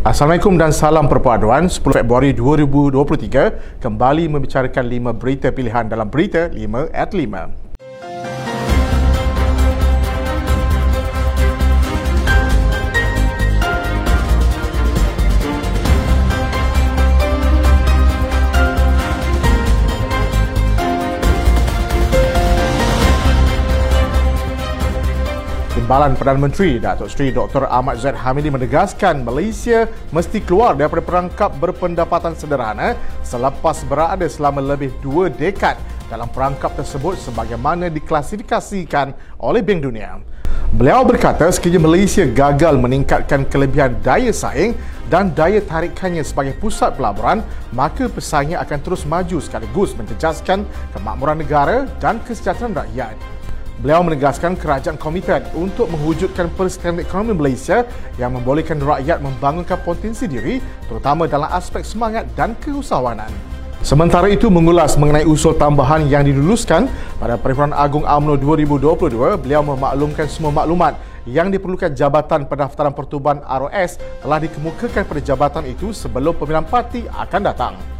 Assalamualaikum dan salam perpaduan 10 Februari 2023 kembali membicarakan 5 berita pilihan dalam berita 5 at 5. Timbalan Perdana Menteri Datuk Seri Dr. Ahmad Zaid Hamidi menegaskan Malaysia mesti keluar daripada perangkap berpendapatan sederhana selepas berada selama lebih dua dekad dalam perangkap tersebut sebagaimana diklasifikasikan oleh Bank Dunia. Beliau berkata sekiranya Malaysia gagal meningkatkan kelebihan daya saing dan daya tarikannya sebagai pusat pelaburan, maka pesaingnya akan terus maju sekaligus menjejaskan kemakmuran negara dan kesejahteraan rakyat. Beliau menegaskan kerajaan komited untuk mewujudkan persekutuan ekonomi Malaysia yang membolehkan rakyat membangunkan potensi diri terutama dalam aspek semangat dan keusahawanan. Sementara itu mengulas mengenai usul tambahan yang diluluskan pada Perhimpunan Agung AMNO 2022, beliau memaklumkan semua maklumat yang diperlukan Jabatan Pendaftaran Pertubuhan ROS telah dikemukakan pada jabatan itu sebelum pemilihan parti akan datang.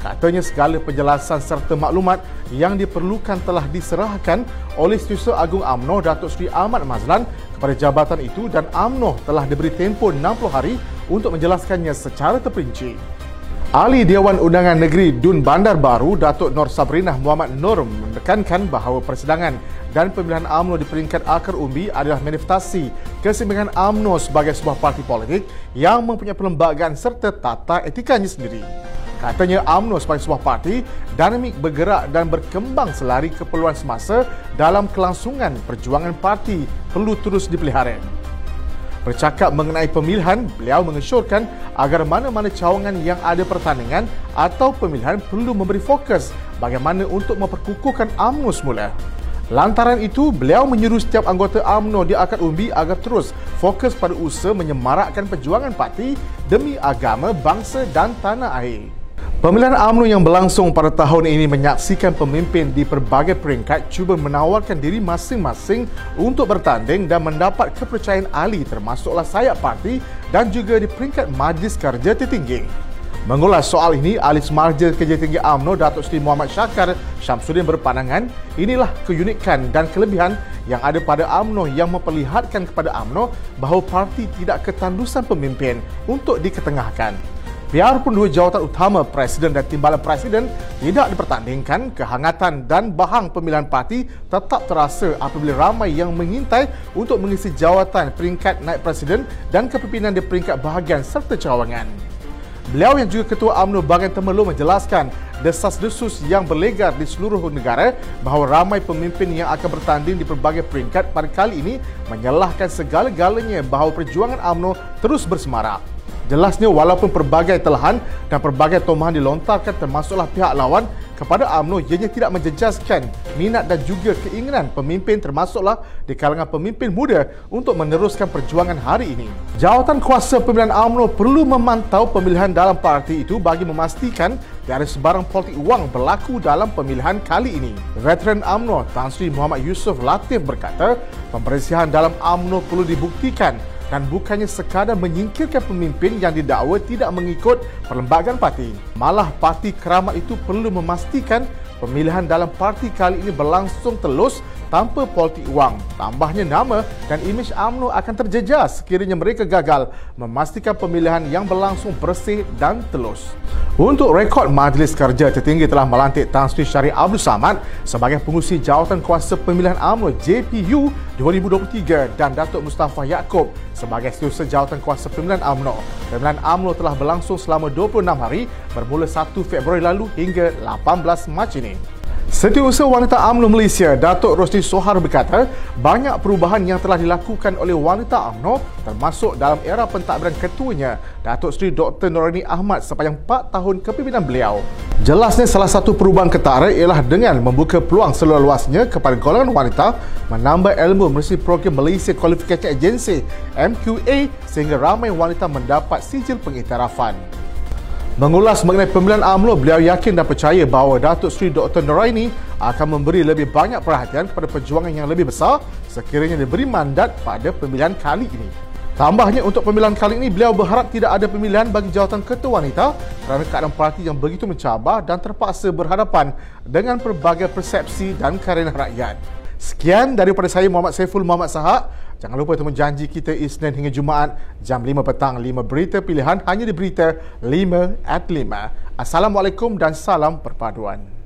Katanya segala penjelasan serta maklumat yang diperlukan telah diserahkan oleh Setiausaha Agung AMNO Datuk Seri Ahmad Mazlan kepada jabatan itu dan AMNO telah diberi tempoh 60 hari untuk menjelaskannya secara terperinci. Ahli Dewan Undangan Negeri Dun Bandar Baru Datuk Nur Sabrinah Muhammad Nur menekankan bahawa persidangan dan pemilihan AMNO di peringkat akar umbi adalah manifestasi kesimbangan AMNO sebagai sebuah parti politik yang mempunyai perlembagaan serta tata etikanya sendiri. Katanya UMNO sebagai sebuah parti dinamik bergerak dan berkembang selari keperluan semasa dalam kelangsungan perjuangan parti perlu terus dipelihara. Bercakap mengenai pemilihan, beliau mengesyorkan agar mana-mana cawangan yang ada pertandingan atau pemilihan perlu memberi fokus bagaimana untuk memperkukuhkan UMNO semula. Lantaran itu, beliau menyuruh setiap anggota UMNO di akad umbi agar terus fokus pada usaha menyemarakkan perjuangan parti demi agama, bangsa dan tanah air. Pemilihan UMNO yang berlangsung pada tahun ini menyaksikan pemimpin di pelbagai peringkat cuba menawarkan diri masing-masing untuk bertanding dan mendapat kepercayaan ahli termasuklah sayap parti dan juga di peringkat Majlis Kerja Tertinggi. Mengulas soal ini, ahli Semarja Kerja Tinggi UMNO Datuk Seri Muhammad Syakar Syamsuddin berpandangan inilah keunikan dan kelebihan yang ada pada UMNO yang memperlihatkan kepada UMNO bahawa parti tidak ketandusan pemimpin untuk diketengahkan. Biarpun dua jawatan utama Presiden dan Timbalan Presiden tidak dipertandingkan, kehangatan dan bahang pemilihan parti tetap terasa apabila ramai yang mengintai untuk mengisi jawatan peringkat naik Presiden dan kepimpinan di peringkat bahagian serta cawangan. Beliau yang juga Ketua UMNO Bahagian Temerloh menjelaskan desas-desus yang berlegar di seluruh negara bahawa ramai pemimpin yang akan bertanding di pelbagai peringkat pada kali ini menyalahkan segala-galanya bahawa perjuangan UMNO terus bersemarak. Jelasnya walaupun pelbagai telahan dan pelbagai tomahan dilontarkan termasuklah pihak lawan kepada AMNO ianya tidak menjejaskan minat dan juga keinginan pemimpin termasuklah di kalangan pemimpin muda untuk meneruskan perjuangan hari ini. Jawatan kuasa pemilihan AMNO perlu memantau pemilihan dalam parti itu bagi memastikan tiada sebarang politik wang berlaku dalam pemilihan kali ini. Veteran AMNO Tan Sri Muhammad Yusof Latif berkata, pembersihan dalam AMNO perlu dibuktikan dan bukannya sekadar menyingkirkan pemimpin yang didakwa tidak mengikut perlembagaan parti. Malah parti keramat itu perlu memastikan pemilihan dalam parti kali ini berlangsung telus tanpa politik wang. Tambahnya nama dan imej AMNO akan terjejas sekiranya mereka gagal memastikan pemilihan yang berlangsung bersih dan telus. Untuk rekod Majlis Kerja Tertinggi telah melantik Tan Sri Syarif Abdul Samad sebagai pengusi jawatan kuasa pemilihan AMNO JPU 2023 dan Datuk Mustafa Yaakob sebagai setiausaha jawatan kuasa pemilihan AMNO. Pemilihan AMNO telah berlangsung selama 26 hari bermula 1 Februari lalu hingga 18 Mac ini. Setiausaha Wanita UMNO Malaysia, Datuk Rosli Sohar berkata, banyak perubahan yang telah dilakukan oleh wanita UMNO termasuk dalam era pentadbiran ketuanya, Datuk Seri Dr. Norini Ahmad sepanjang 4 tahun kepimpinan beliau. Jelasnya salah satu perubahan ketara ialah dengan membuka peluang seluas-luasnya kepada golongan wanita menambah ilmu melalui program Malaysia Qualification Agency MQA sehingga ramai wanita mendapat sijil pengiktirafan. Mengulas mengenai pemilihan AMLO, beliau yakin dan percaya bahawa Datuk Seri Dr. Noraini akan memberi lebih banyak perhatian kepada perjuangan yang lebih besar sekiranya diberi mandat pada pemilihan kali ini. Tambahnya untuk pemilihan kali ini beliau berharap tidak ada pemilihan bagi jawatan ketua wanita kerana keadaan parti yang begitu mencabar dan terpaksa berhadapan dengan pelbagai persepsi dan karena rakyat. Sekian daripada saya Muhammad Saiful Muhammad Sahak. Jangan lupa temu janji kita Isnin hingga Jumaat jam 5 petang 5 berita pilihan hanya di berita 5 at 5. Assalamualaikum dan salam perpaduan.